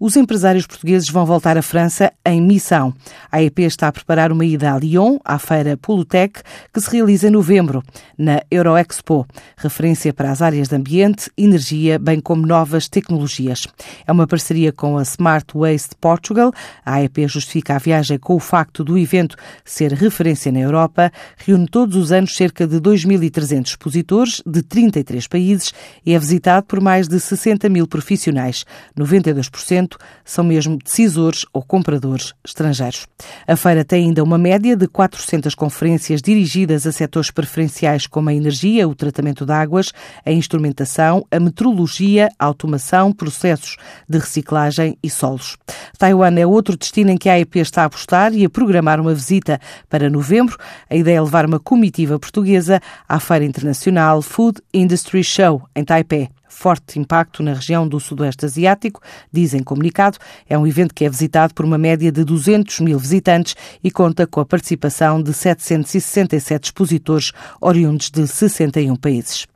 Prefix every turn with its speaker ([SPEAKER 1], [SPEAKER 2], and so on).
[SPEAKER 1] Os empresários portugueses vão voltar à França em missão. A AEP está a preparar uma ida a Lyon, à feira Polutec, que se realiza em novembro, na Euroexpo, referência para as áreas de ambiente, energia, bem como novas tecnologias. É uma parceria com a Smart Waste Portugal. A AEP justifica a viagem com o facto do evento ser referência na Europa, reúne todos os anos cerca de 2.300 expositores de 33 países e é visitado por mais de 60 mil profissionais. 92% são mesmo decisores ou compradores estrangeiros. A feira tem ainda uma média de 400 conferências dirigidas a setores preferenciais como a energia, o tratamento de águas, a instrumentação, a metrologia, a automação, processos de reciclagem e solos. Taiwan é outro destino em que a AEP está a apostar e a programar uma visita para novembro. A ideia é levar uma comitiva portuguesa à Feira Internacional Food Industry Show em Taipei forte impacto na região do Sudoeste Asiático, diz em comunicado. É um evento que é visitado por uma média de 200 mil visitantes e conta com a participação de 767 expositores oriundos de 61 países.